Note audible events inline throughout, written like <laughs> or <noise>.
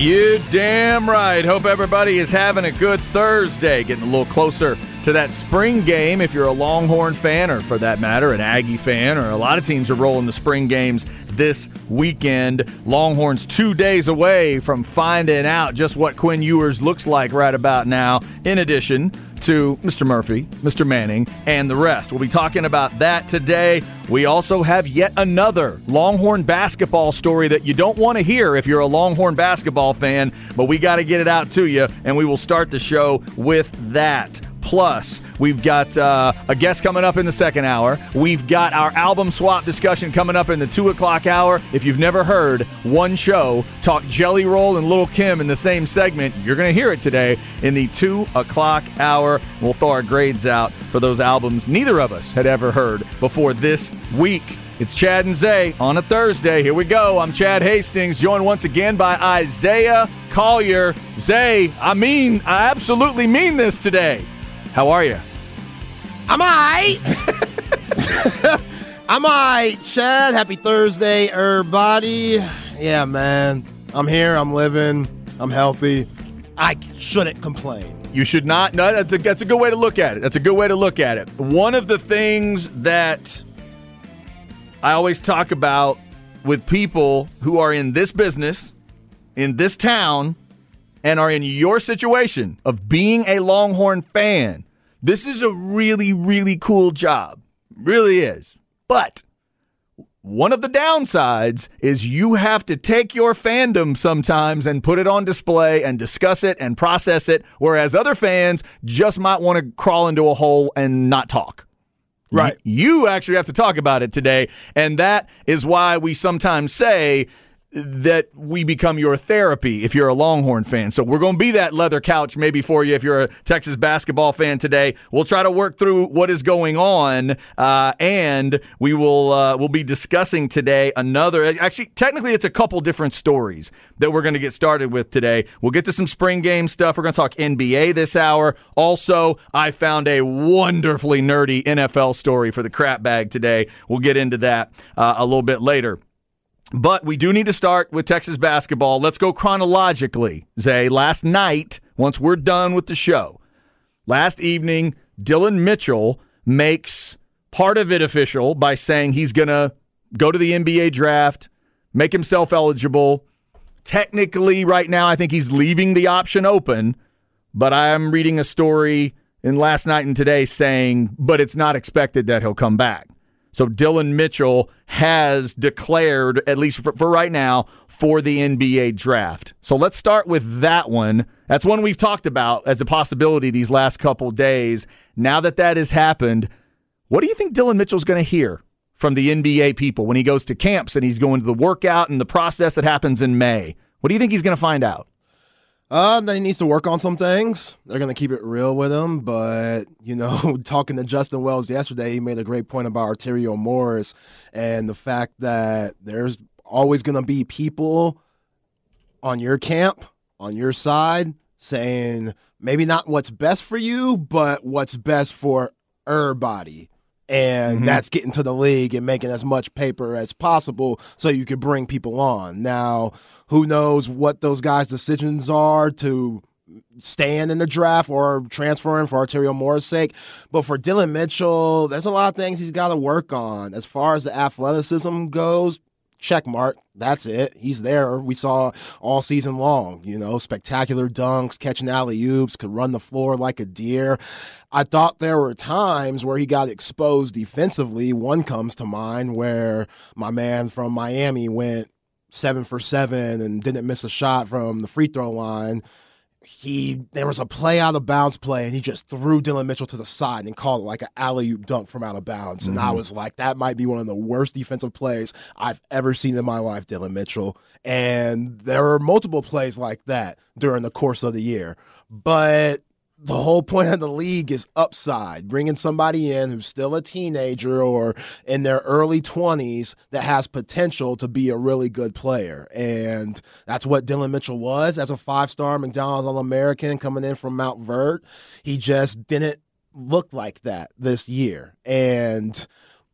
You damn right. Hope everybody is having a good Thursday. Getting a little closer to that spring game if you're a Longhorn fan, or for that matter, an Aggie fan, or a lot of teams are rolling the spring games this weekend. Longhorns two days away from finding out just what Quinn Ewers looks like right about now, in addition to Mr. Murphy, Mr. Manning, and the rest. We'll be talking about that today. We also have yet another Longhorn basketball story that you don't want to hear if you're a Longhorn basketball fan, but we got to get it out to you, and we will start the show with that. Plus, we've got uh, a guest coming up in the second hour. We've got our album swap discussion coming up in the two o'clock hour. If you've never heard one show talk Jelly Roll and Little Kim in the same segment, you're going to hear it today in the two o'clock hour. We'll throw our grades out for those albums neither of us had ever heard before this week. It's Chad and Zay on a Thursday. Here we go. I'm Chad Hastings, joined once again by Isaiah Collier. Zay, I mean, I absolutely mean this today. How are you? I'm I. <laughs> I'm I. Chad, happy Thursday, everybody. Yeah, man. I'm here. I'm living. I'm healthy. I shouldn't complain. You should not. No, that's a, that's a good way to look at it. That's a good way to look at it. One of the things that I always talk about with people who are in this business, in this town, and are in your situation of being a Longhorn fan, this is a really, really cool job. Really is. But one of the downsides is you have to take your fandom sometimes and put it on display and discuss it and process it, whereas other fans just might want to crawl into a hole and not talk. Right. You actually have to talk about it today. And that is why we sometimes say that we become your therapy if you're a Longhorn fan. So we're going to be that leather couch maybe for you if you're a Texas basketball fan today. We'll try to work through what is going on, uh, and we will uh, we'll be discussing today another. Actually, technically, it's a couple different stories that we're going to get started with today. We'll get to some spring game stuff. We're going to talk NBA this hour. Also, I found a wonderfully nerdy NFL story for the crap bag today. We'll get into that uh, a little bit later. But we do need to start with Texas basketball. Let's go chronologically. Zay, last night, once we're done with the show, last evening, Dillon Mitchell makes part of it official by saying he's going to go to the NBA draft, make himself eligible. Technically, right now, I think he's leaving the option open, but I'm reading a story in last night and today saying, but it's not expected that he'll come back. So Dillon Mitchell has declared, at least for, for, right now, for the NBA draft. So let's start with that one. That's one we've talked about as a possibility these last couple days. Now that that has happened, what do you think Dillon Mitchell's going to hear from the NBA people when he goes to camps and he's going to the workout and the process that happens in May? What do you think he's going to find out? Uh, he needs to work on some things. They're going to keep it real with him. But, you know, <laughs> talking to Justin Wells yesterday, he made a great point about Arterio Morris and the fact that there's always going to be people on your camp, on your side, saying maybe not what's best for you, but what's best for everybody. And mm-hmm. that's getting to the league and making as much paper as possible so you can bring people on. Now, who knows what those guys' decisions are to stand in the draft or transferring for Arterio Morris' sake. But for Dillon Mitchell, there's a lot of things he's got to work on. As far as the athleticism goes, check mark. That's it. He's there. We saw all season long, you know, spectacular dunks, catching alley oops, could run the floor like a deer. I thought there were times where he got exposed defensively. One comes to mind where my man from Miami went seven for seven and didn't miss a shot from the free throw line he there was a play out of bounds play and he just threw Dillon Mitchell to the side and called it like an alley oop dunk from out of bounds. And mm-hmm. I was like, that might be one of the worst defensive plays I've ever seen in my life, Dillon Mitchell. And there were multiple plays like that during the course of the year. But the whole point of the league is upside, bringing somebody in who's still a teenager or in their early 20s that has potential to be a really good player. And that's what Dillon Mitchell was as a five star McDonald's All American coming in from Montverde. He just didn't look like that this year. And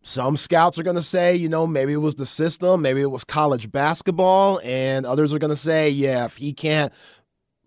some scouts are going to say, you know, maybe it was the system, maybe it was college basketball, and others are going to say, yeah, if he can't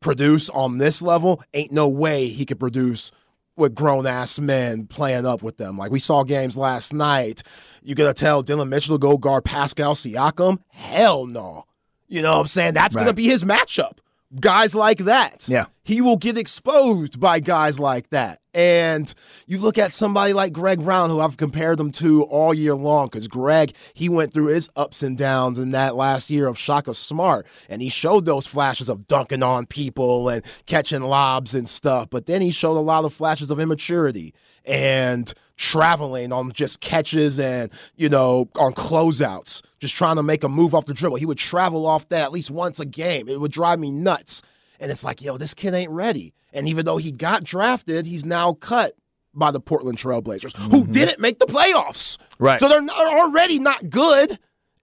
produce on this level, ain't no way he could produce with grown ass men playing up with them. Like we saw games last night. You gonna tell Dillon Mitchell to go guard Pascal Siakam? Hell no. You know what I'm saying? That's right. gonna be his matchup guys like that. Yeah. He will get exposed by guys like that. And you look at somebody like Greg Brown, who I've compared them to all year long, because Greg, he went through his ups and downs in that last year of Shaka Smart, and he showed those flashes of dunking on people and catching lobs and stuff. But then he showed a lot of flashes of immaturity and traveling on just catches and, you know, on closeouts, just trying to make a move off the dribble. He would travel off that at least once a game. It would drive me nuts. And it's like, yo, this kid ain't ready. And even though he got drafted, he's now cut by the Portland Trailblazers, mm-hmm. who didn't make the playoffs. Right. So they're, they're already not good,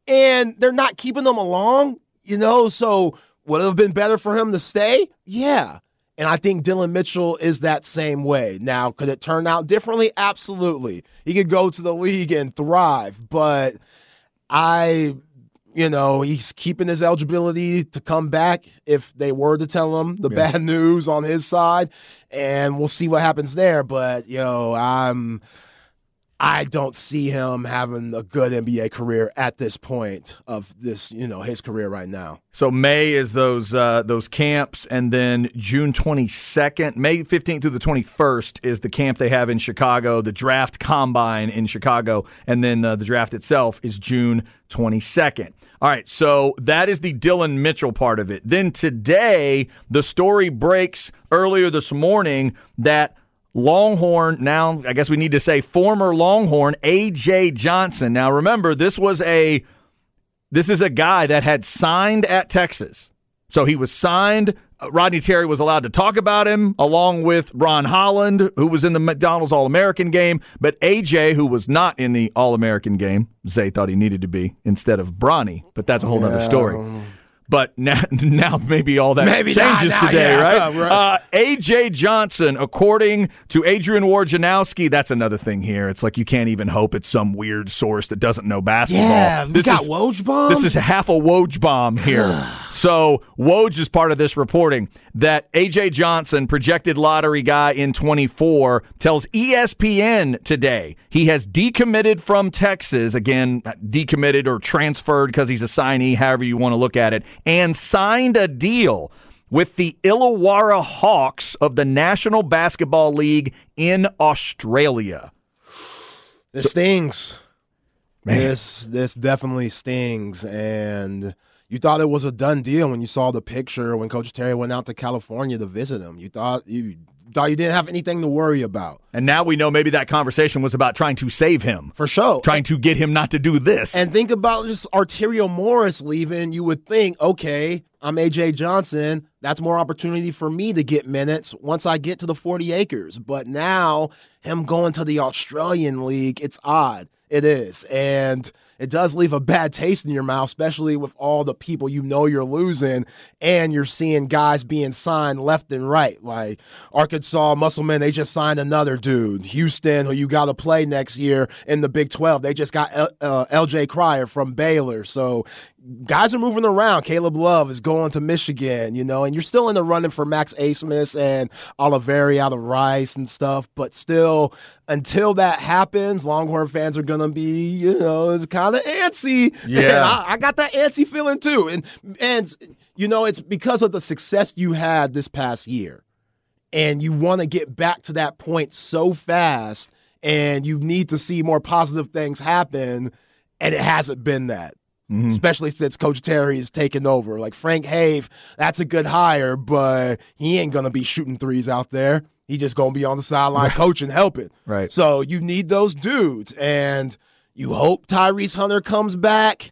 and they're not keeping them along, you know? So would it have been better for him to stay? Yeah. And I think Dillon Mitchell is that same way. Now, could it turn out differently? Absolutely. He could go to the league and thrive, but I, you know, he's keeping his eligibility to come back if they were to tell him the yeah. bad <laughs> news on his side, and we'll see what happens there. But, yo, I'm I don't see him having a good NBA career at this point of this, you know, his career right now. So May is those uh, those camps, and then June twenty second, May fifteenth through the twenty first is the camp they have in Chicago, the draft combine in Chicago, and then uh, the draft itself is June twenty second. All right, so that is the Dillon Mitchell part of it. Then today, the story breaks earlier this morning that Longhorn, now I guess we need to say former Longhorn AJ Johnson. Now remember, this was a this is a guy that had signed at Texas. So he was signed. Uh, Rodney Terry was allowed to talk about him along with Ron Holland, who was in the McDonald's All American game. But AJ, who was not in the All American game, Zay thought he needed to be instead of Bronny. But that's a whole yeah. other story. But <laughs> now, now maybe all that maybe changes not, today, yeah, right? <laughs> right. Uh, AJ Johnson, according to Adrian Wojnarowski, that's another thing here. It's like you can't even hope it's some weird source that doesn't know basketball. Yeah, this got is, Woj bomb. This is half a Woj bomb here. <sighs> so Woj is part of this reporting that AJ Johnson, projected lottery guy in 24, tells ESPN today he has decommitted from Texas. Again, decommitted or transferred because he's a signee, however you want to look at it and signed a deal with the Illawarra Hawks of the National Basketball League in Australia. This so, stings. Man. This this definitely stings and you thought it was a done deal when you saw the picture when Coach Terry went out to California to visit him. You thought you thought you didn't have anything to worry about. And now we know maybe that conversation was about trying to save him. For sure. Trying to get him not to do this. And think about just Arterio Morris leaving. You would think, okay, I'm AJ Johnson. That's more opportunity for me to get minutes once I get to the 40 acres. But now, him going to the Australian League, it's odd. It is. And it does leave a bad taste in your mouth, especially with all the people you know you're losing and you're seeing guys being signed left and right. Like Arkansas Musselman, they just signed another dude. Houston, who you got to play next year in the Big 12, they just got L- uh, LJ Cryer from Baylor. So guys are moving around. Caleb Love is going to Michigan, you know, and you're still in the running for Max Abmas and Olivari out of Rice and stuff. But still, until that happens, Longhorn fans are going to be, you know, kind of antsy. Yeah. I, I got that antsy feeling too. And, and, you know, it's because of the success you had this past year. And you want to get back to that point so fast, and you need to see more positive things happen. And it hasn't been that. Mm-hmm. especially since Coach Terry has taken over. Like Frank Haith, that's a good hire, but he ain't gonna be shooting threes out there. He just gonna be on the sideline coaching, helping. Right. So you need those dudes, and you hope Tyrese Hunter comes back.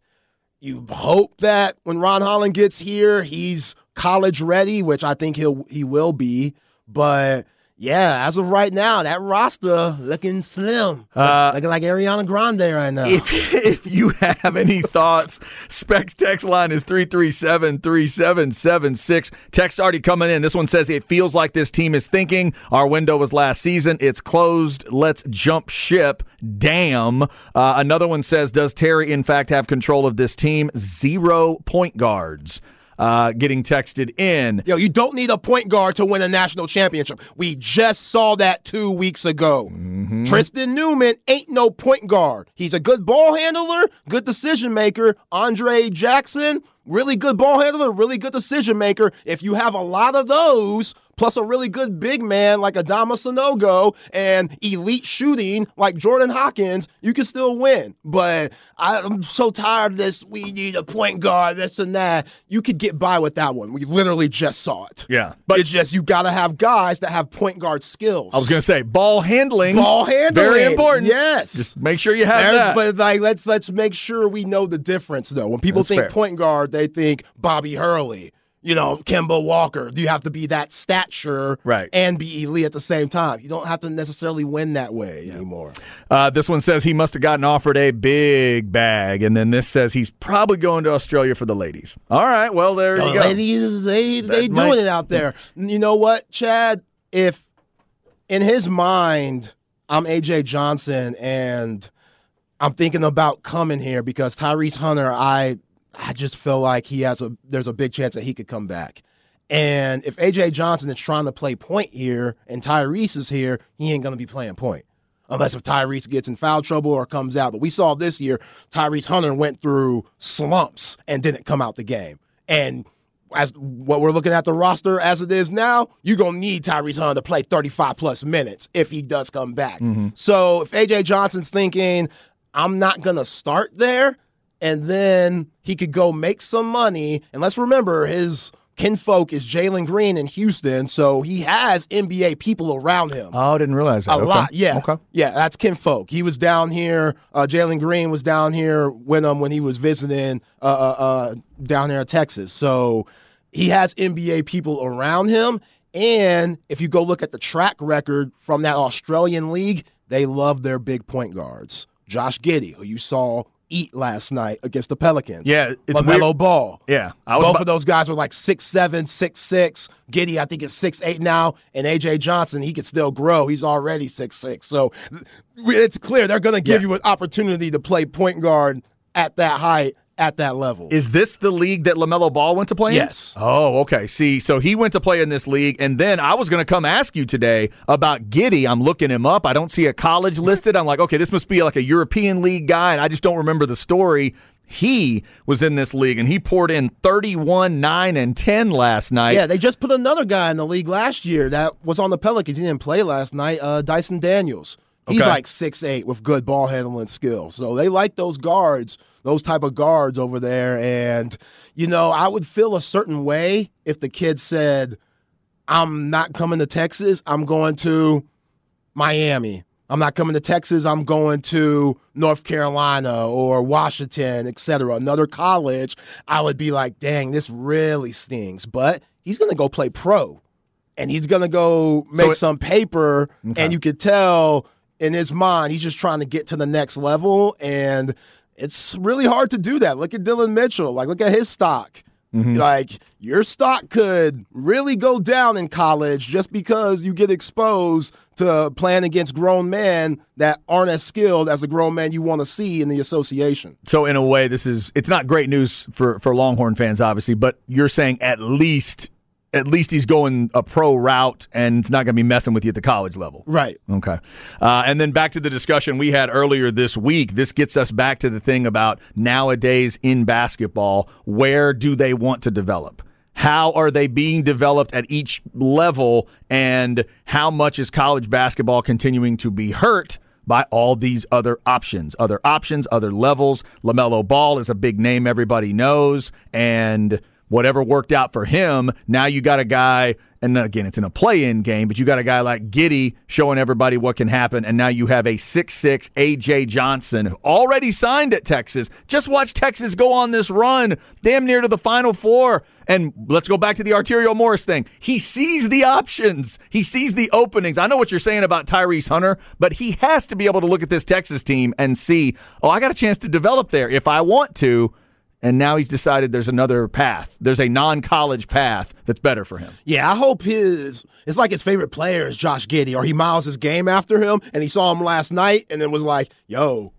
You hope that when Ron Holland gets here, he's college ready, which I think he'll he will be. But yeah, as of right now, that roster looking slim, uh, looking like Ariana Grande right now. If <laughs> if you have any thoughts, Specs text line is 337-3776. Text already coming in. This one says it feels like this team is thinking our window was last season. It's closed. Let's jump ship. Damn. Uh, another one says, does Terry in fact have control of this team? Zero point guards uh, getting texted in. Yo, you don't need a point guard to win a national championship. We just saw that two weeks ago. Mm-hmm. Tristen Newton ain't no point guard. He's a good ball handler, good decision maker. Andre Jackson, really good ball handler, really good decision maker. If you have a lot of those, plus a really good big man like Adama Sanogo and elite shooting like Jordan Hawkins, you can still win. But I'm so tired of this. We need a point guard, this and that. You could get by with that one. We literally just saw it. Yeah. But it's just you got to have guys that have point guard skills. I was going to say ball handling. Ball handling. Very important. Yes. Just make sure you have that. But like let's let's make sure we know the difference though. When people That's think fair. point guard, they think Bobby Hurley you know, Kemba Walker. Do You have to be that stature right. and be elite at the same time. You don't have to necessarily win that way yeah. anymore. Uh, this one says he must have gotten offered a big bag, and then this says he's probably going to Australia for the ladies. All right, well there the you go. Ladies, they they might... doing it out there. You know what, Chad? If in his mind, I'm AJ Johnson and. I'm thinking about coming here because Tyrese Hunter, I I just feel like he has a there's a big chance that he could come back. And if AJ Johnson is trying to play point here and Tyrese is here, he ain't gonna be playing point. Unless if Tyrese gets in foul trouble or comes out. But we saw this year, Tyrese Hunter went through slumps and didn't come out the game. And as what we're looking at the roster as it is now, you're gonna need Tyrese Hunter to play 35 plus minutes if he does come back. Mm-hmm. So if AJ Johnson's thinking, I'm not gonna start there, and then he could go make some money. And let's remember, his kinfolk is Jalen Green in Houston, so he has NBA people around him. Oh, I didn't realize that. A okay. lot, yeah. Okay. Yeah, that's kinfolk. He was down here. Uh, Jalen Green was down here with him when he was visiting uh, uh, uh, down here in Texas. So he has NBA people around him. And if you go look at the track record from that Australian league, they love their big point guards. Josh Giddey, who you saw eat last night against the Pelicans. Yeah, it's LaMelo Ball. Yeah, both about- of those guys were like six seven, six six. Giddey, I think, is six eight now, and AJ Johnson, he could still grow. He's already six six. So it's clear they're going to give yeah. you an opportunity to play point guard at that height at that level. Is this the league that LaMelo Ball went to play in? Yes. Oh, okay. See, so he went to play in this league, and then I was going to come ask you today about Giddey. I'm looking him up. I don't see a college listed. I'm like, okay, this must be like a European league guy, and I just don't remember the story. He was in this league and he poured in 31, 9, and 10 last night. Yeah, they just put another guy in the league last year that was on the Pelicans. He didn't play last night, uh, Dyson Daniels. He's okay. like six eight with good ball handling skills. So they like those guards – those type of guards over there. And, you know, I would feel a certain way if the kid said, I'm not coming to Texas, I'm going to Miami. I'm not coming to Texas, I'm going to North Carolina or Washington, etc. Another college, I would be like, dang, this really stings. But he's going to go play pro and he's going to go make so it, some paper. Okay. And you could tell in his mind, he's just trying to get to the next level. And it's really hard to do that. Look at Dillon Mitchell. Like, look at his stock. Mm-hmm. Like, your stock could really go down in college just because you get exposed to playing against grown men that aren't as skilled as the grown men you want to see in the association. So in a way, this is it's not great news for for Longhorn fans, obviously, but you're saying at least at least he's going a pro route and it's not going to be messing with you at the college level. Right. Okay. Uh, and then back to the discussion we had earlier this week. This gets us back to the thing about nowadays in basketball, where do they want to develop? How are they being developed at each level? And how much is college basketball continuing to be hurt? by all these other options, other options, other levels. LaMelo Ball is a big name everybody knows. And whatever worked out for him. Now you got a guy, and again, it's in a play in game, but you got a guy like Giddey showing everybody what can happen. And now you have a six-six A.J. Johnson already signed at Texas. Just watch Texas go on this run, damn near to the Final Four. And let's go back to the Arterio Morris thing. He sees the options. He sees the openings. I know what you're saying about Tyrese Hunter, but he has to be able to look at this Texas team and see, oh, I got a chance to develop there if I want to and now he's decided there's another path. There's a non-college path that's better for him. Yeah, I hope his it's like his favorite player is Josh Giddey, or he miles his game after him, and he saw him last night, and then was like, "Yo,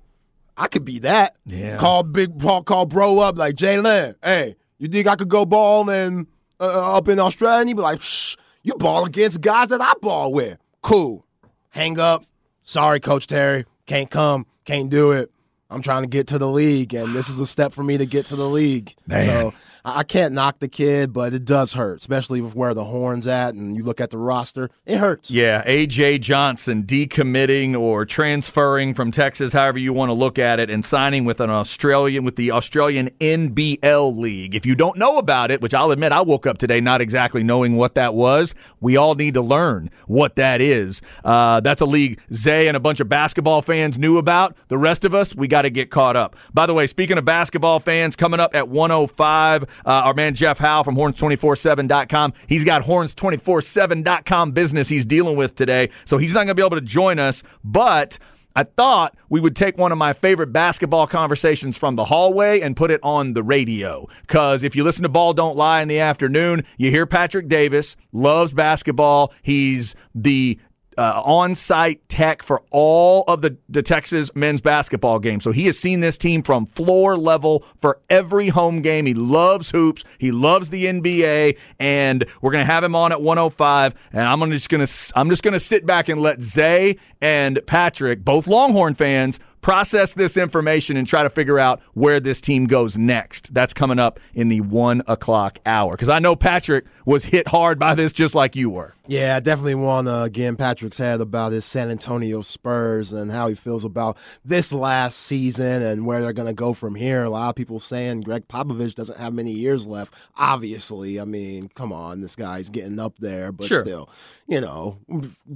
I could be that." Yeah. Call big call, call bro up like Jalen. Hey, you think I could go ball and uh, up in Australia? And he be like, Shh, "You ball against guys that I ball with." Cool. Hang up. Sorry, Coach Terry, can't come, can't do it. I'm trying to get to the league, and this is a step for me to get to the league. Man. So I can't knock the kid, but it does hurt, especially with where the horn's at, and you look at the roster, it hurts. Yeah, AJ Johnson decommitting or transferring from Texas, however you want to look at it, and signing with an Australian with the Australian NBL League. If you don't know about it, which I'll admit I woke up today not exactly knowing what that was, we all need to learn what that is. Uh, that's a league Zay and a bunch of basketball fans knew about. The rest of us, we got to get caught up. By the way, speaking of basketball fans, coming up at 105. Uh, our man Jeff Howe from horns247.com. He's got horns247.com business he's dealing with today, so he's not going to be able to join us, but. I thought we would take one of my favorite basketball conversations from the hallway and put it on the radio. Because if you listen to Ball Don't Lie in the afternoon, you hear Patrick Davis, loves basketball. He's the uh, on-site tech for all of the, the Texas men's basketball games. So he has seen this team from floor level for every home game. He loves hoops. He loves the NBA, and we're gonna have him on at 105. And I'm just gonna I'm just gonna sit back and let Zay and Patrick, both Longhorn fans, process this information and try to figure out where this team goes next. That's coming up in the one o'clock hour. Because I know Patrick was hit hard by this just like you were. Yeah, I definitely want to get Patrick's head about his San Antonio Spurs and how he feels about this last season and where they're going to go from here. A lot of people saying Gregg Popovich doesn't have many years left. Obviously, I mean, come on, this guy's getting up there, but Sure. still, you know,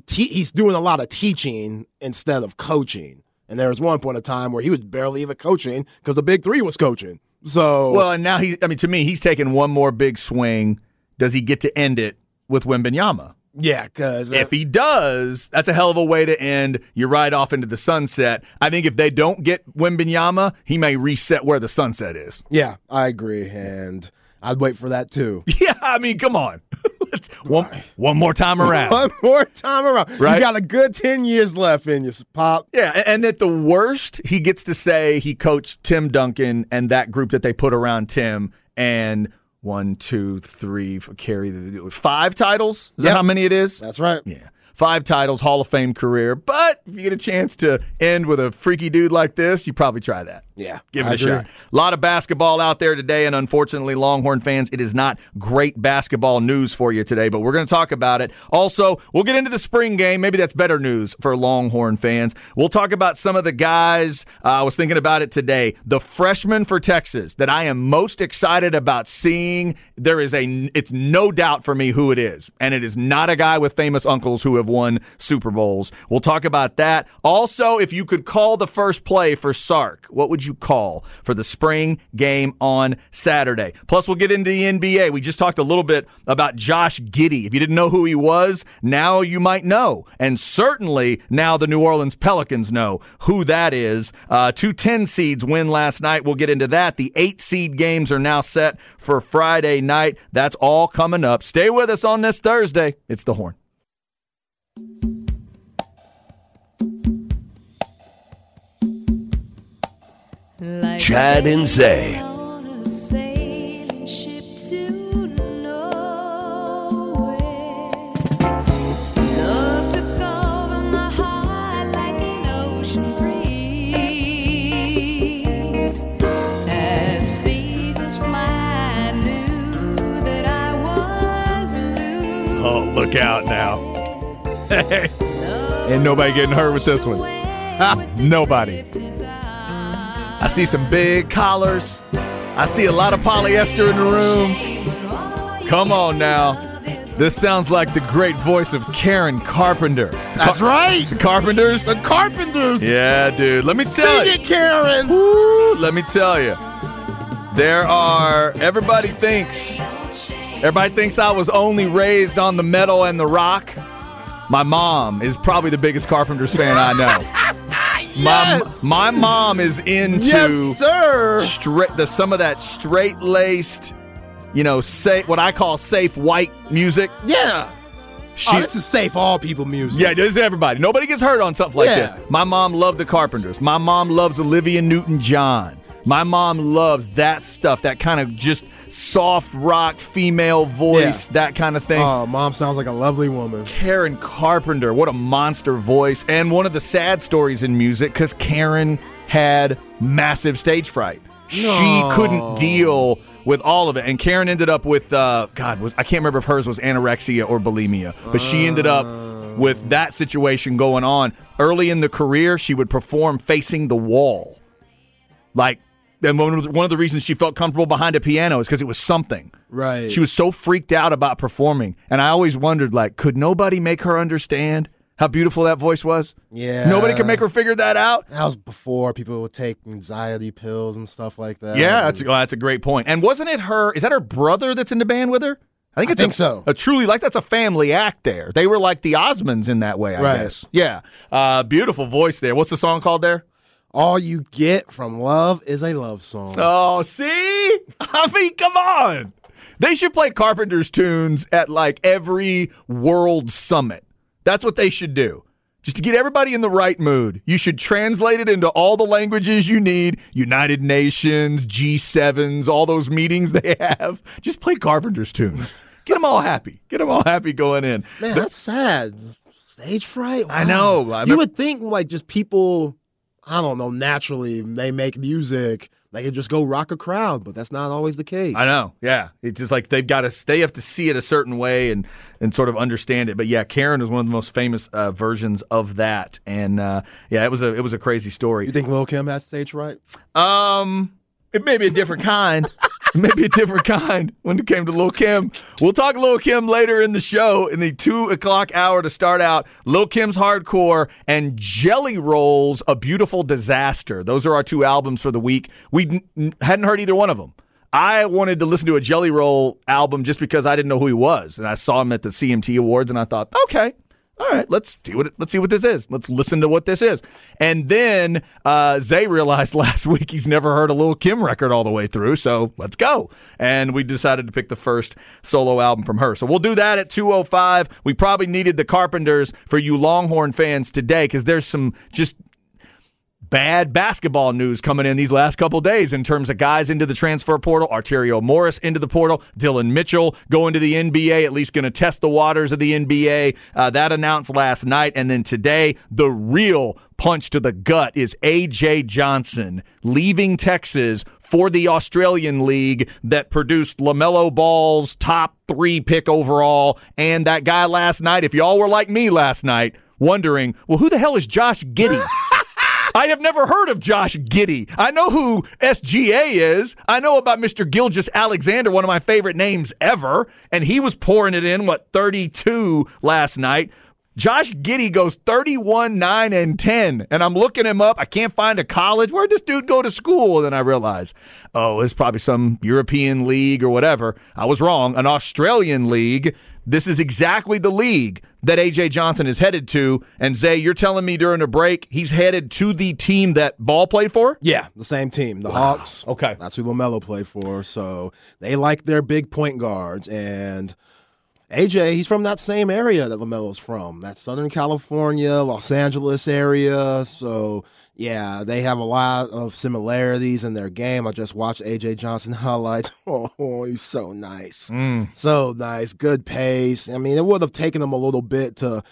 te- he's doing a lot of teaching instead of coaching. And there was one point of time where he was barely even coaching because the Big Three was coaching. So Well, and now he, I mean, to me, he's taking one more big swing. Does he get to end it with Wembanyama? yeah, because If uh, he does, that's a hell of a way to end. You're off into the sunset. I think if they don't get Wembanyama, he may reset where the sunset is. yeah, I agree, and I'd wait for that too. <laughs> Yeah, I mean, come on. <laughs> One, one more time around. One more time around. Right. You got a good 10 years left in you, Pop. Yeah, and at the worst, he gets to say he coached Tim Duncan and that group that they put around Tim and one, two, three, carry the five titles. Is that how many it is? That's right. Yeah. Five titles, Hall of Fame career. But if you get a chance to end with a freaky dude like this, you probably try that. Yeah. Give it I a agree. shot. A lot of basketball out there today, and unfortunately, Longhorn fans, it is not great basketball news for you today, but we're going to talk about it. Also, we'll get into the spring game. Maybe that's better news for Longhorn fans. We'll talk about some of the guys. Uh, I was thinking about it today. The freshman for Texas that I am most excited about seeing. There is a, it's no doubt for me who it is, and it is not a guy with famous uncles who have won Super Bowls. We'll talk about that. Also, if you could call the first play for Sark, what would you call for the spring game on Saturday? Plus, we'll get into the NBA. We just talked a little bit about Josh Giddey. If you didn't know who he was, now you might know. And certainly now the New Orleans Pelicans know who that is. Uh, two 10 seeds win last night. We'll get into that. The eight seed games are now set for Friday night. That's all coming up. Stay with us on this Thursday. It's the Horn. Was loose. Oh, look out now. Hey, <laughs> ain't nobody getting hurt with this one. Nobody. I see some big collars. I see a lot of polyester in the room. Come on now. This sounds like the great voice of Karen Carpenter. That's right. The Carpenters? The Carpenters. Yeah, dude. Let me tell Sing you. it, Karen. Woo, let me tell you. There are everybody thinks everybody thinks I was only raised on the metal and the rock. My mom is probably the biggest Carpenters fan I know. <laughs> My Yes. my mom is into Yes, sir. straight the some of that straight laced, you know, say what I call safe white music. Yeah. She, oh, this is safe all people music. yeah, this is everybody. Nobody gets hurt on something like Yeah. this. My mom loved the Carpenters. My mom loves Olivia Newton John. My mom loves that stuff, that kind of just soft rock female voice, Yeah. that kind of thing. Oh, mom sounds like a lovely woman. Karen Carpenter, what a monster voice. And one of the sad stories in music because Karen had massive stage fright. She couldn't deal with all of it. And Karen ended up with, uh, God, was, I can't remember if hers was anorexia or bulimia, but she ended up with that situation going on. Early in the career, she would perform facing the wall. Like, and one of the, one of the reasons she felt comfortable behind a piano is because it was something. Right. She was so freaked out about performing, and I always wondered, like, could nobody make her understand how beautiful that voice was? Yeah. Nobody could make her figure that out. That was before people would take anxiety pills and stuff like that. Yeah, that's well, that's a great point. And wasn't it her? Is that her brother that's in the band with her? I think it's I think a, so. A truly like that's a family act there. They were like the Osmonds in that way, I Right. guess. Yeah, uh, beautiful voice there. What's the song called there? All you get from love is a love song. Oh, see? <laughs> I mean, come on. They should play Carpenter's tunes at like every World Summit. That's what they should do. Just to get everybody in the right mood. You should translate it into all the languages you need United Nations, G7s, all those meetings <laughs> they have. Just play Carpenter's tunes. Get them all happy. Get them all happy going in. Man, that's sad. Stage fright. I know. I you would think like just people, I don't know, naturally they make music, they can just go rock a crowd, but that's not always the case. I know. Yeah. It's just like they've got to, they have to see it a certain way and, and sort of understand it. But yeah, Karen is one of the most famous uh, versions of that. And uh, yeah, it was a, it was a crazy story. You think Lil Kim had stage right? Um, it may be a different kind. <laughs> <laughs> it may be a different kind when it came to Lil Kim. We'll talk Lil Kim later in the show in the two o'clock hour to start out. Lil Kim's Hardcore and Jelly Rolls, A Beautiful Disaster. Those are our two albums for the week. We n- hadn't heard either one of them. I wanted to listen to a Jelly Roll album just because I didn't know who he was, and I saw him at the CMT Awards, and I thought, okay, all right, let's see what let's see what this is. Let's listen to what this is. And then uh, Zay realized <laughs> last week he's never heard a Lil Kim record all the way through, so let's go. And we decided to pick the first solo album from her. So we'll do that at 205. We probably needed the Carpenters for you Longhorn fans today because there's some just bad basketball news coming in these last couple days in terms of guys into the transfer portal. Arterio Morris into the portal. Dillon Mitchell going to the NBA, at least going to test the waters of the NBA. Uh, that announced last night. And then today, the real punch to the gut is A.J. Johnson leaving Texas for the Australian League that produced LaMelo Ball's top three pick overall. And that guy last night, if y'all were like me last night, wondering, well, who the hell is Josh Giddey? <laughs> I have never heard of Josh Giddey. I know who SGA is. I know about Mr. Gilgeous-Alexander, one of my favorite names ever. And he was pouring it in, what, 32 last night. Josh Giddey goes 31, 9, and 10. And I'm looking him up. I can't find a college. Where'd this dude go to school? And then I realize, oh, it's probably some European league or whatever. I was wrong. An Australian league. This is exactly the league that AJ Johnson is headed to. And Zay, you're telling me during the break he's headed to the team that Ball played for? Yeah, the same team, the Hawks. Okay. That's who LaMelo played for. So they like their big point guards. And AJ, he's from that same area that LaMelo's from, that Southern California, Los Angeles area. So, Yeah, they have a lot of similarities in their game. I just watched AJ Johnson <laughs> highlights. <laughs> Oh, he's so nice. Mm. So nice. Good pace. I mean, it would have taken him a little bit to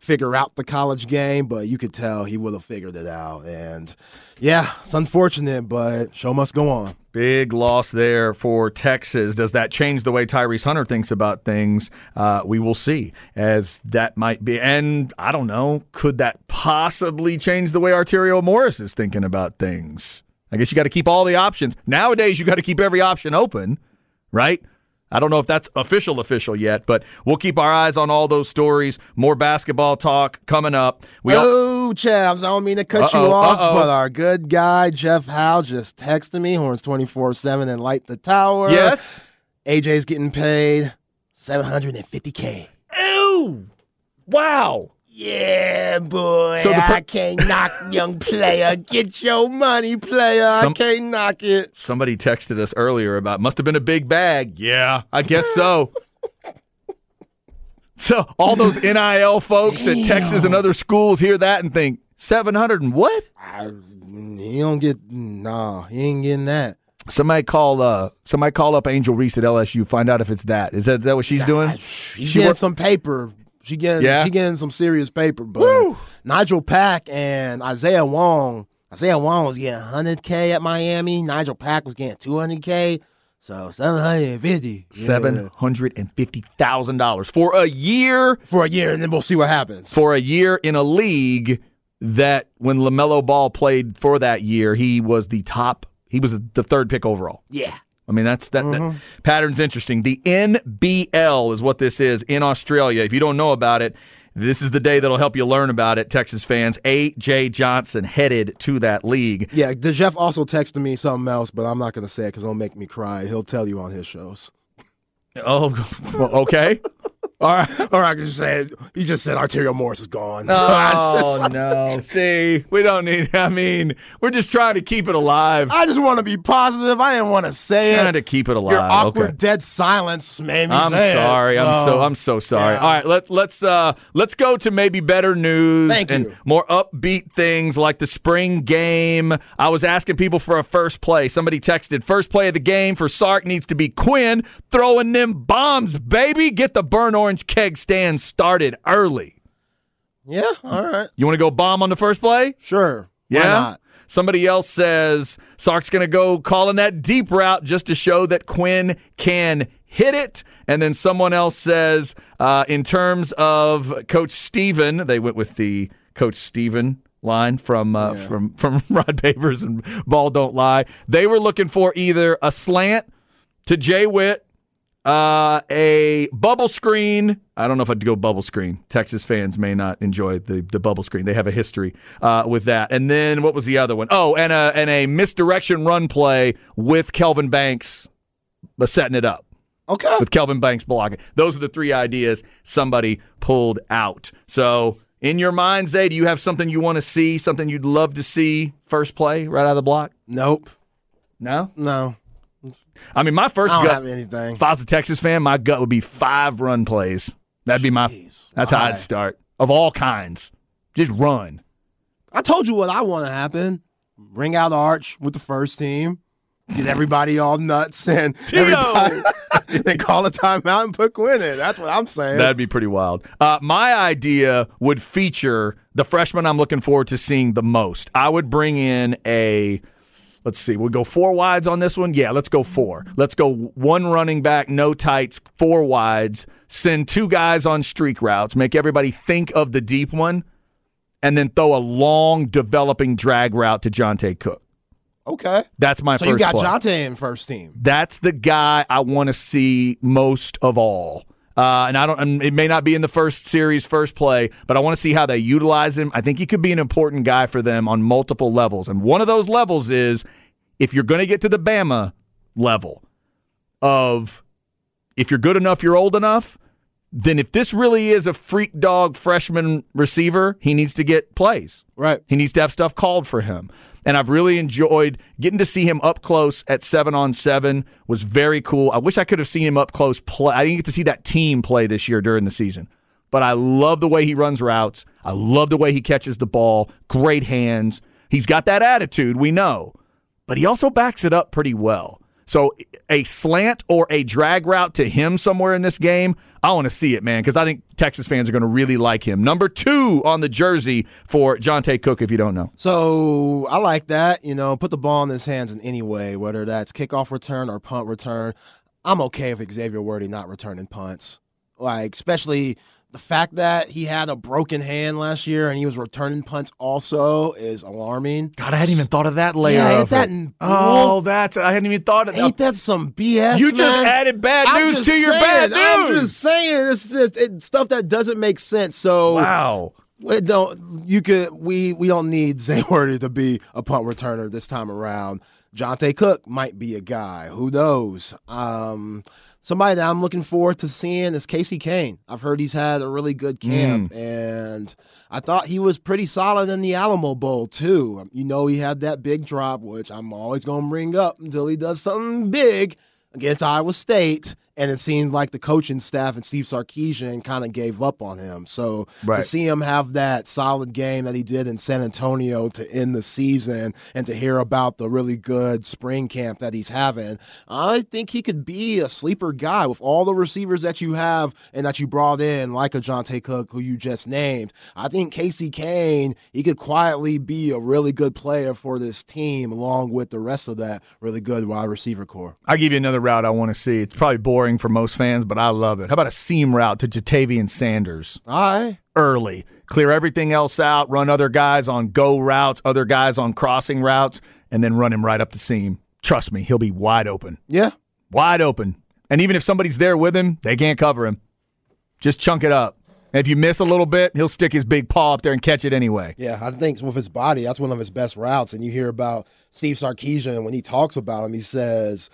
figure out the college game, but you could tell he would have figured it out. And yeah, it's unfortunate, but show must go on. Big loss there for Texas. Does that change the way Tyrese Hunter thinks about things? Uh, we will see, as that might be. And I don't know, could that possibly change the way Arterio Morris is thinking about things? I guess you got to keep all the options. Nowadays, you got to keep every option open, right? I don't know if that's official official yet, but we'll keep our eyes on all those stories. More basketball talk coming up. We all- oh, Chavs, I don't mean to cut Uh-oh, you off, uh-oh. but our good guy, Jeff Howe, just texted me, horns 24 7 and light the tower. yes. AJ's getting paid 750K. Ooh, wow. Yeah, boy. So the per- I can't knock young player. Get your money, player. Some- I can't knock it. Somebody texted us earlier about must have been a big bag. Yeah, I guess so. <laughs> so all those NIL folks at Texas and other schools hear that and think seven hundred and what? I, he don't get, nah, he ain't getting that. Somebody call uh somebody call up Angel Reese at LSU. Find out if it's that. Is that is that what she's doing? She, She work- some paper. She getting, Yeah? she getting some serious paper. But Nigel Pack and Isaiah Wong, Isaiah Wong was getting 100K at Miami. Nigel Pack was getting 200K. So 750. Yeah. Seven hundred and fifty thousand dollars for a year For a year, and then we'll see what happens. for a year in a league that when LaMelo Ball played for that year, he was the top he was the third pick overall. yeah. I mean, that's that, that mm-hmm. pattern's interesting. The NBL is what this is in Australia. If you don't know about it, this is the day that'll help you learn about it, Texas fans. A.J. Johnson headed to that league. Yeah, Jeff also texted me something else, but I'm not going to say it because it'll make me cry. He'll tell you on his shows. Oh, <laughs> okay. <laughs> All right. Or I can just say. He just said Arterio Morris is gone. So Oh, just, no. <laughs> See, we don't need, I mean, we're just trying to keep it alive. I just want to be positive. I didn't want to say it. Trying it. to keep it alive. Your awkward Okay. dead silence made me I'm say it. sorry. I'm so Oh. I'm so sorry. yeah. All right, let let's uh let's go to maybe better news Thank and you. more upbeat things like the spring game. I was asking people for a first play. Somebody texted first play of the game for Sark needs to be Quinn throwing them bombs, baby. Get the burn orange keg stand started early. Yeah, all right. You want to go bomb on the first play? Sure. Why Yeah. not? Somebody else says Sark's going to go calling that deep route just to show that Quinn can hit it. And then someone else says, uh, in terms of Coach Steven, they went with the Coach Steven line from uh, from from <laughs> Rod Babers and Ball Don't Lie. They were looking for either a slant to Jay Witt, uh, a bubble screen. I don't know if I'd go bubble screen. Texas fans may not enjoy the, the bubble screen. They have a history uh, with that. And then what was the other one? Oh, and a and a misdirection run play with Kelvin Banks uh, setting it up Okay. with Kelvin Banks blocking. Those are the three ideas somebody pulled out. So, in your mind, Zay, do you have something you want to see, something you'd love to see first play right out of the block? Nope. No? No. I mean, my first I don't gut, have anything. if I was a Texas fan, my gut would be five run plays. That'd be my, Jeez, that's how? I'd start. Of all kinds. Just run. I told you what I want to happen. Bring out Arch with the first team. Get everybody all nuts <laughs> and everybody, <laughs> then call a timeout and put Quinn in. That's what I'm saying. That'd be pretty wild. Uh, my idea would feature the freshman I'm looking forward to seeing the most. I would bring in a. Let's see. We'll go four wides on this one. Yeah, let's go four. Let's go one running back, no tights, four wides. Send two guys on streak routes. Make everybody think of the deep one, and then throw a long developing drag route to Johntay Cook. okay. That's my So first you got play. Johntay in first team. That's the guy I want to see most of all. Uh, and I don't. And it may not be in the first series, first play, but I want to see how they utilize him. I think he could be an important guy for them on multiple levels. And one of those levels is if you're going to get to the Bama level of if you're good enough, you're old enough. Then if this really is a freak dog freshman receiver, he needs to get plays. Right. He needs to have stuff called for him. And I've really enjoyed getting to see him up close at seven on seven was very cool. I wish I could have seen him up close play. I didn't get to see that team play this year during the season. But I love the way he runs routes. I love the way he catches the ball. Great hands. He He's got that attitude, we know, but he also backs it up pretty well. So a slant or a drag route to him somewhere in this game, I want to see it, man, because I think Texas fans are going to really like him. Number two on the jersey for Johntay Cook, if you don't know. So I like that. You know, put the ball in his hands in any way, whether that's kickoff return or punt return. I'm okay with Xavier Worthy not returning punts. Like, especially the fact that he had a broken hand last year and he was returning punts also is alarming. God, I hadn't even thought of that layer. Yeah, ain't that it. oh, that's I hadn't even thought of Ain't that some BS? You just added bad I'm news to your saying, bad I'm just saying, it's just stuff that doesn't make sense. So Wow. it don't you could we we don't need <laughs> Zay Worthy to be a punt returner this time around. Johntay Cook might be a guy. Who knows? Um, somebody that I'm looking forward to seeing is Casey Cain. I've heard he's had a really good camp, mm. and I thought he was pretty solid in the Alamo Bowl too. You know, he had that big drop, which I'm always gonna bring up until he does something big against Iowa State. And it seemed like the coaching staff and Steve Sarkisian kind of gave up on him. So Right. to see him have that solid game that he did in San Antonio to end the season and to hear about the really good spring camp that he's having, I think he could be a sleeper guy with all the receivers that you have and that you brought in, like a Johntay Cook, who you just named. I think Casey Cain, he could quietly be a really good player for this team, along with the rest of that really good wide receiver corps. I'll give you another route I want to see. It's probably boring for most fans, but I love it. How about a seam route to Ja'Tavion Sanders right. early? Clear everything else out, run other guys on go routes, other guys on crossing routes, and then run him right up the seam. Trust me, he'll be wide open. Yeah. Wide open. And even if somebody's there with him, they can't cover him. Just chunk it up. And if you miss a little bit, he'll stick his big paw up there and catch it anyway. Yeah, I think with his body, that's one of his best routes. And you hear about Steve Sarkisian when he talks about him, he says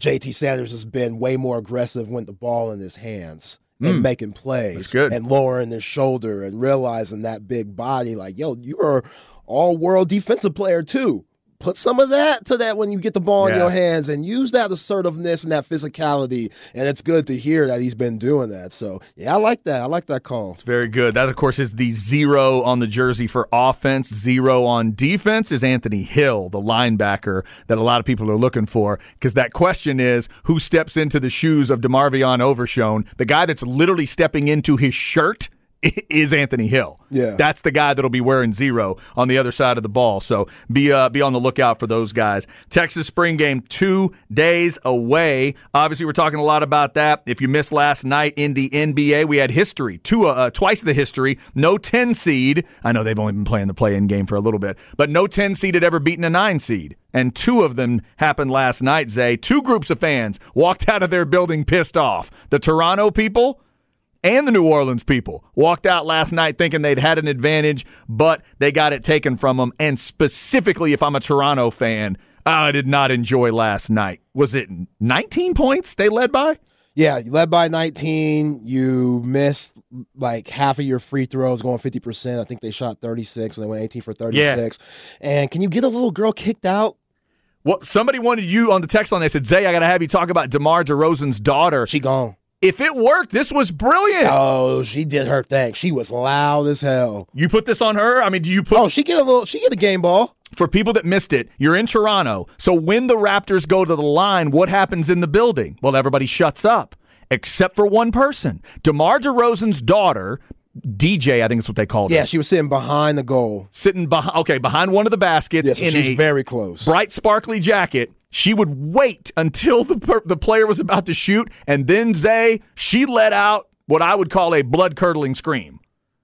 JT Sanders has been way more aggressive with the ball in his hands and making plays Hmm. That's good. and lowering his shoulder and realizing that big body, like, yo, you're all world defensive player too. Put some of that to that when you get the ball in your hands and use that assertiveness and that physicality. And it's good to hear that he's been doing that. So, yeah, I like that. I like that call. It's very good. That, of course, is the zero on the jersey for offense. Zero on defense is Anthony Hill, the linebacker that a lot of people are looking for. Because that question is who steps into the shoes of DeMarvion Overshown? The guy that's literally stepping into his shirt is Anthony Hill. Yeah. That's the guy that'll be wearing zero on the other side of the ball. So be uh, be on the lookout for those guys. Texas spring game two days away. Obviously, we're talking a lot about that. If you missed last night in the NBA, we had history, two uh, uh, twice the history. No ten seed. I know they've only been playing the play-in game for a little bit, but no ten seed had ever beaten a nine seed. And two of them happened last night, Zay. Two groups of fans walked out of their building pissed off. The Toronto people and the New Orleans people walked out last night thinking they'd had an advantage, but they got it taken from them. And specifically, if I'm a Toronto fan, I did not enjoy last night. Was it 19 points they led by? Yeah, you led by 19. You missed like half of your free throws, going 50%. I think they shot 36 and they went 18 for 36. Yeah. And can you get a little girl kicked out? Well, somebody wanted you on the text line. They said, Zay, I got to have you talk about DeMar DeRozan's daughter. She gone. If it worked, this was brilliant. Oh, she did her thing. She was loud as hell. You put this on her? I mean, do you put Oh, she get a little. She get a game ball. for people that missed it, you're in Toronto. So when the Raptors go to the line, what happens in the building? Well, everybody shuts up except for one person. DeMar DeRozan's daughter, DJ, I think is what they called her. Yeah, her, she was sitting behind the goal. sitting behind okay, behind one of the baskets Yeah, so in she's a very close. bright sparkly jacket. She would wait until the per- the player was about to shoot and then Zay, she let out what I would call a blood-curdling scream.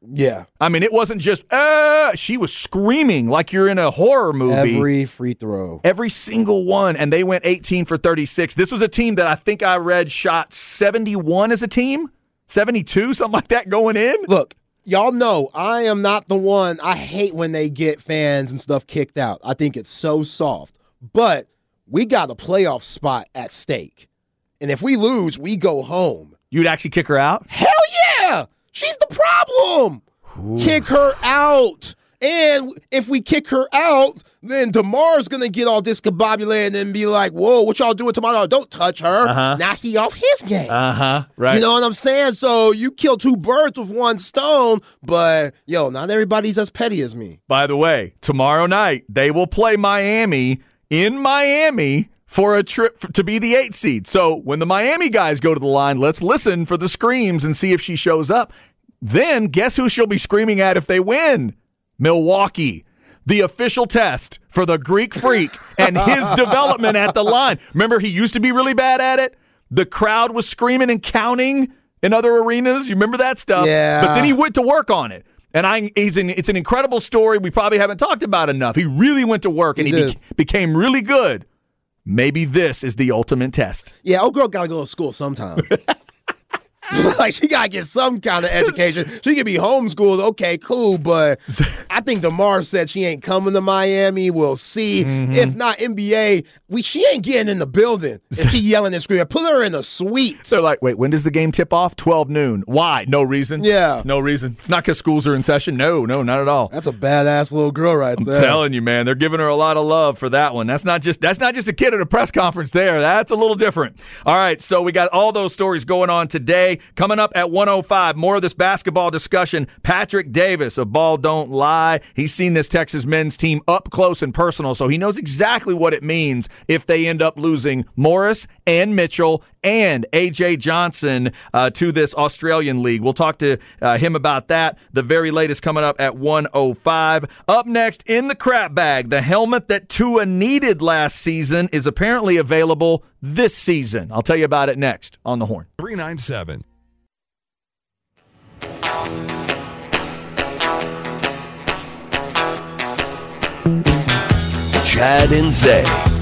Yeah, I mean, it wasn't just uh she was screaming like you're in a horror movie. every free throw. Every single one, and they went 18 for 36. This was a team that I think I read shot 71 as a team, 72, something like that going in. Look, y'all know I am not the one. I hate when they get fans and stuff kicked out. I think it's so soft. But we got a playoff spot at stake. And if we lose, we go home. You'd actually kick her out? Hell yeah! She's the problem. Kick her out. And if we kick her out, then Demar's gonna get all discombobulated and be like, "Whoa, what y'all doing tomorrow? Don't touch her." Uh-huh. Now he off his game. Uh huh. Right. You know what I'm saying? So you kill two birds with one stone, but yo, not everybody's as petty as me. By the way, tomorrow night they will play Miami in Miami for a trip to be the eight seed. So when the Miami guys go to the line, let's listen for the screams and see if she shows up. Then guess who she'll be screaming at if they win? Milwaukee. The official test for the Greek freak and his <laughs> development at the line. Remember, he used to be really bad at it. The crowd was screaming and counting in other arenas. You remember that stuff? Yeah. But then he went to work on it. And I, he's an, it's an incredible story we probably haven't talked about enough. He really went to work and He he, did. bec- became really good. Maybe this is the ultimate test. Yeah, old girl gotta go to school sometime. <laughs> <laughs> like she gotta get some kind of education. She can be homeschooled, okay, cool. But I think Demar said she ain't coming to Miami. We'll see. Mm-hmm. If not NBA, we she ain't getting in the building. If she <laughs> yelling and screaming, put her in a suite. They're like, wait, when does the game tip off? 12 noon. Why? No reason. Yeah. No reason. It's not because schools are in session. No, no, not at all. That's a badass little girl right there. I'm telling you, man, they're giving her a lot of love for that one. That's not just that's not just a kid at a press conference there. That's a little different. All right, so we got all those stories going on today. Coming up at 105, more of this basketball discussion. Patrick Davis of Ball Don't Lie. He's seen this Texas men's team up close and personal, so he knows exactly what it means if they end up losing Morris and Mitchell and AJ Johnson uh, to this Australian league. We'll talk to uh, him about that. The very latest coming up at 105. Up next in the crap bag, the helmet that Tua needed last season is apparently available this season. I'll tell you about it next on the horn. 397. Chad and Zay.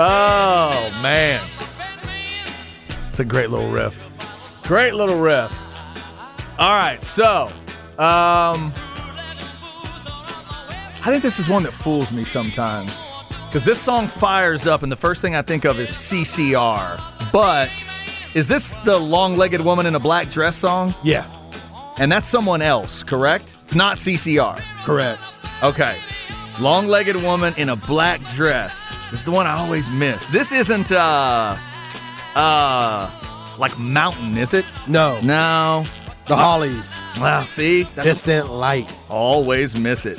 Oh, man. It's a great little riff. Great little riff. All right, so um, I think this is one that fools me sometimes because this song fires up, and the first thing I think of is CCR. But is this the long-legged woman in a black dress song? Yeah, And that's someone else, correct? It's not CCR. correct. Okay. Long legged woman in a black dress. This is the one I always miss. This isn't uh uh like mountain, is it? No, No. the Hollies, Well, see, that's distant light. always miss it.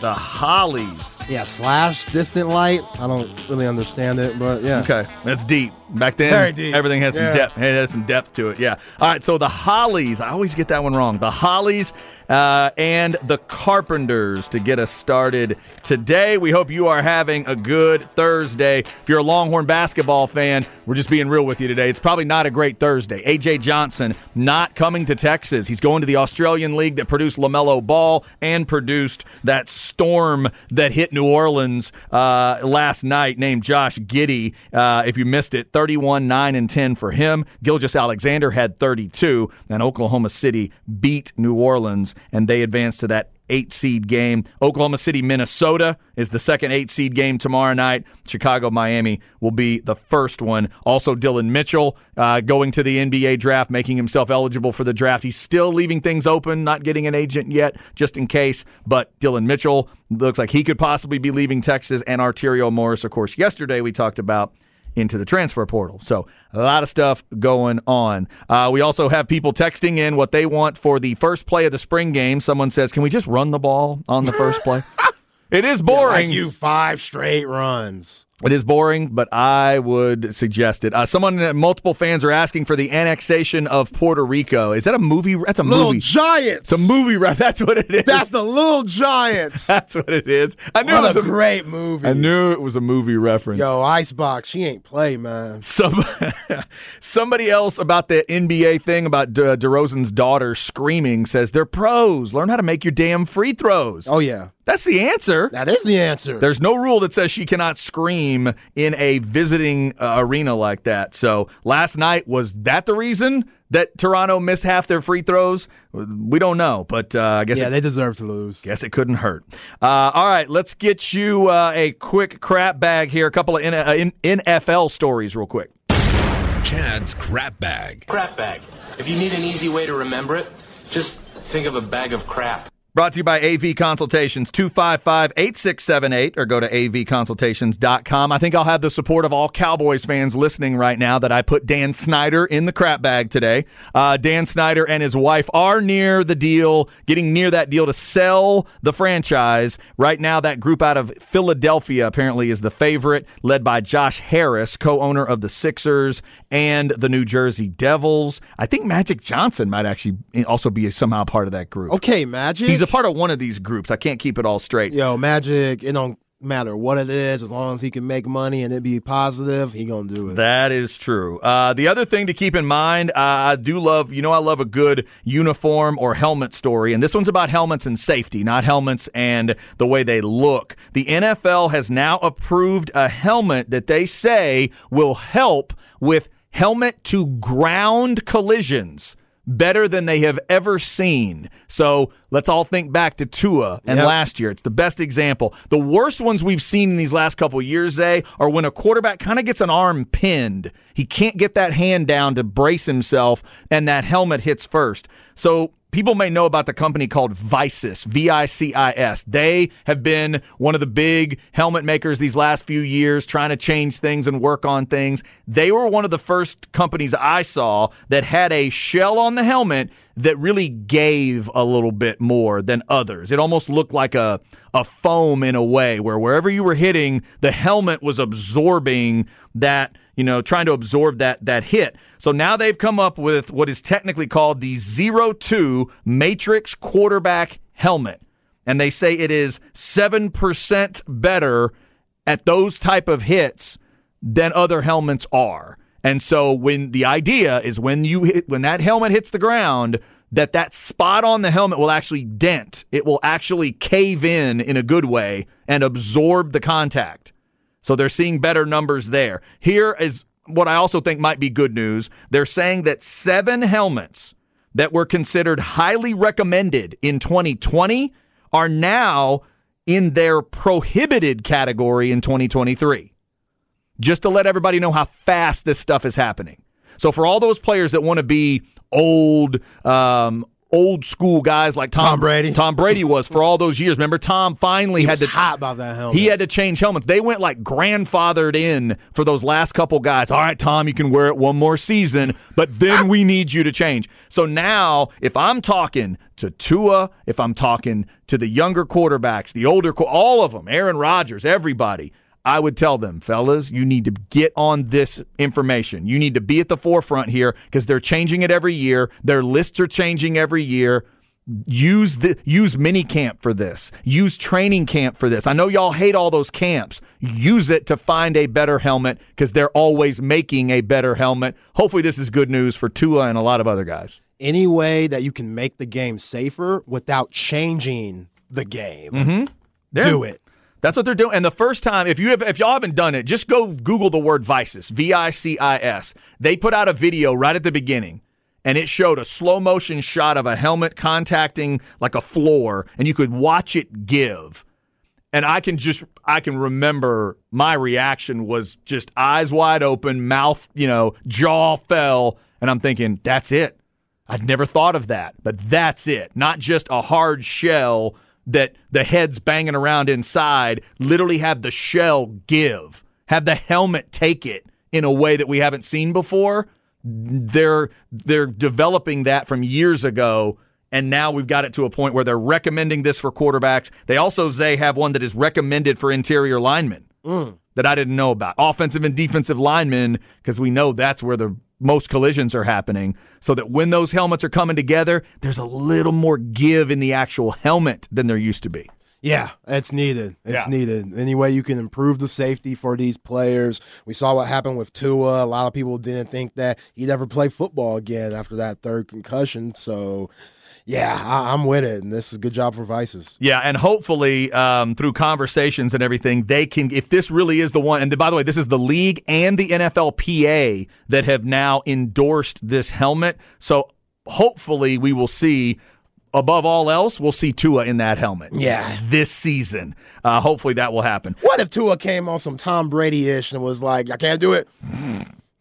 The Hollies. Yeah, slash distant light. I don't really understand it, but yeah. Okay, that's deep. Back then, Very deep. everything had some Yeah. depth. It had some depth to it. Yeah. All right. So the Hollies. I always get that one wrong. The Hollies uh, and the Carpenters to get us started today. We hope you are having a good Thursday. If you're a Longhorn basketball fan, we're just being real with you today. It's probably not a great Thursday. AJ Johnson not coming to Texas. He's going to the Australian League that produced LaMelo Ball and produced that storm that hit New Orleans uh, last night named Josh Giddey. Uh, if you missed it, 31, 9, and 10 for him. Gilgeous-Alexander had 32, and Oklahoma City beat New Orleans, and they advanced to that eight seed game. Oklahoma City, Minnesota is the second eight seed game tomorrow night. Chicago, Miami will be the first one. Also, Dillon Mitchell uh, going to the NBA draft, making himself eligible for the draft. He's still leaving things open, not getting an agent yet, just in case. But Dillon Mitchell looks like he could possibly be leaving Texas, and Arterio Morris, of course, yesterday we talked about into the transfer portal. So a lot of stuff going on. Uh, we also have people texting in what they want for the first play of the spring game. Someone says, "Can we just run the ball on the first play?" <laughs> it is boring. Like you five straight runs. It is boring, but I would suggest it. Uh, someone, uh, multiple fans are asking for the annexation of Puerto Rico. Is that a movie? That's a Little movie. Giants. It's a movie. Right? <laughs> That's what it is. That's the Little Giants. <laughs> That's what it is. I knew it was a a great movie. I knew it was a movie reference. Yo, Icebox, she ain't play, man. Some <laughs> somebody else about the NBA thing about De- DeRozan's daughter screaming says they're pros. Learn how to make your damn free throws. Oh yeah, That's the answer. that is the answer. There's no rule that says she cannot scream in a visiting uh, arena like that. So last night was that the reason? that Toronto missed half their free throws? We don't know, but uh, I guess Yeah, it, they deserve to lose. guess it couldn't hurt. Uh, all right, let's get you uh, a quick crap bag here. A couple of N- uh, N- NFL stories, real quick. Chad's crap bag. Crap bag. If you need an easy way to remember it, just think of a bag of crap. Brought to you by AV Consultations, 255 8678, or go to avconsultations.com. I think I'll have the support of all Cowboys fans listening right now that I put Dan Snyder in the crap bag today. Uh, Dan Snyder and his wife are near the deal, getting near that deal to sell the franchise. Right now, that group out of Philadelphia apparently is the favorite, led by Josh Harris, co owner of the Sixers and the New Jersey Devils. I think Magic Johnson might actually also be somehow part of that group. Okay, Magic. He's a part of one of these groups. I can't keep it all straight. Yo, Magic. It don't matter what it is, as long as he can make money and it be positive, he gonna do it. That is true. Uh, the other thing to keep in mind, uh, I do love, you know, I love a good uniform or helmet story, and this one's about helmets and safety, not helmets and the way they look. The NFL has now approved a helmet that they say will help with helmet to ground collisions. Better than they have ever seen. So let's all think back to Tua and Yep. last year. It's the best example. The worst ones we've seen in these last couple of years, Zay, are when a quarterback kind of gets an arm pinned. He can't get that hand down to brace himself, and that helmet hits first. So people may know about the company called Vicis, V I C I S. They have been one of the big helmet makers these last few years, trying to change things and work on things. They were one of the first companies I saw that had a shell on the helmet that really gave a little bit more than others. It almost looked like a, a foam in a way where wherever you were hitting, the helmet was absorbing that, you know, trying to absorb that that hit. So now they've come up with what is technically called the Zero Two Matrix Quarterback Helmet. And they say it is 7% better at those type of hits than other helmets are. And so when the idea is when you hit when that helmet hits the ground that that spot on the helmet will actually dent. It will actually cave in in a good way and absorb the contact. So they're seeing better numbers there. Here is what I also think might be good news. They're saying that 7 helmets that were considered highly recommended in 2020 are now in their prohibited category in 2023 just to let everybody know how fast this stuff is happening. So for all those players that want to be old, um, old school guys like Tom, Tom Brady. Tom Brady was for all those years. Remember, Tom finally He had to hot about that helmet. He had to change helmets. They went like grandfathered in for those last couple guys. All right, Tom, you can wear it one more season, but then we need you to change. So now, if I'm talking to Tua, if I'm talking to the younger quarterbacks, the older, all of them, Aaron Rodgers, everybody. I would tell them, fellas, you need to get on this information. You need to be at the forefront here because they're changing it every year. Their lists are changing every year. Use the use mini camp for this. Use training camp for this. I know y'all hate all those camps. Use it to find a better helmet because they're always making a better helmet. Hopefully, this is good news for Tua and a lot of other guys. Any way that you can make the game safer without changing the game, Mm-hmm. do it. That's what they're doing. And the first time, if you have, if y'all haven't done it, just go Google the word Vicis, V I C I S. They put out a video right at the beginning, and it showed a slow motion shot of a helmet contacting like a floor, and you could watch it give. And I can just, I can remember my reaction was just eyes wide open, mouth, you know, jaw fell, and I'm thinking, that's it. I'd never thought of that, but that's it. Not just a hard shell that the head's banging around inside, literally have the shell give, have the helmet take it in a way that we haven't seen before. They're they're developing that from years ago and now we've got it to a point where they're recommending this for quarterbacks. They also Zay have one that is recommended for interior linemen mm. that I didn't know about. Offensive and defensive linemen, because we know that's where the most collisions are happening. So that when those helmets are coming together, there's a little more give in the actual helmet than there used to be. Yeah, it's needed. It's Yeah. needed. Any way you can improve the safety for these players. We saw what happened with Tua. A lot of people didn't think that he'd ever play football again after that third concussion. So, Yeah, I, I'm with it, and this is a good job for Vicis. Yeah, and hopefully um, through conversations and everything, they can. If this really is the one, and by the way, this is the league and the NFLPA that have now endorsed this helmet. So hopefully, we will see. Above all else, we'll see Tua in that helmet. Yeah. this season. Uh, hopefully, that will happen. What if Tua came on some Tom Brady ish and was like, "I can't do it.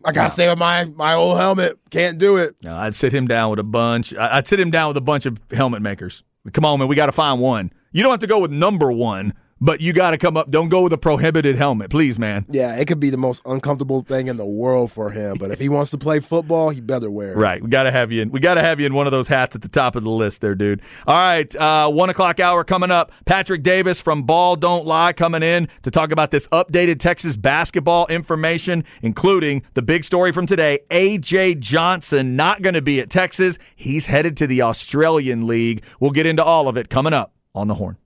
I gotta stay with my my old helmet. Can't do it." No, I'd sit him down with a bunch. I'd sit him down with a bunch of helmet makers. Come on, man, we got to find one. You don't have to go with number one, but you got to come up. Don't go with a prohibited helmet, please, man. Yeah, it could be the most uncomfortable thing in the world for him, but if he wants to play football, he better wear it. Right, we got to have you. In, we got to have you in one of those hats at the top of the list, there, dude. All right, uh, one o'clock hour coming up. Patrick Davis from Ball Don't Lie coming in to talk about this updated Texas basketball information, including the big story from today: AJ Johnson not going to be at Texas. He's headed to the Australian League. We'll get into all of it coming up on the Horn.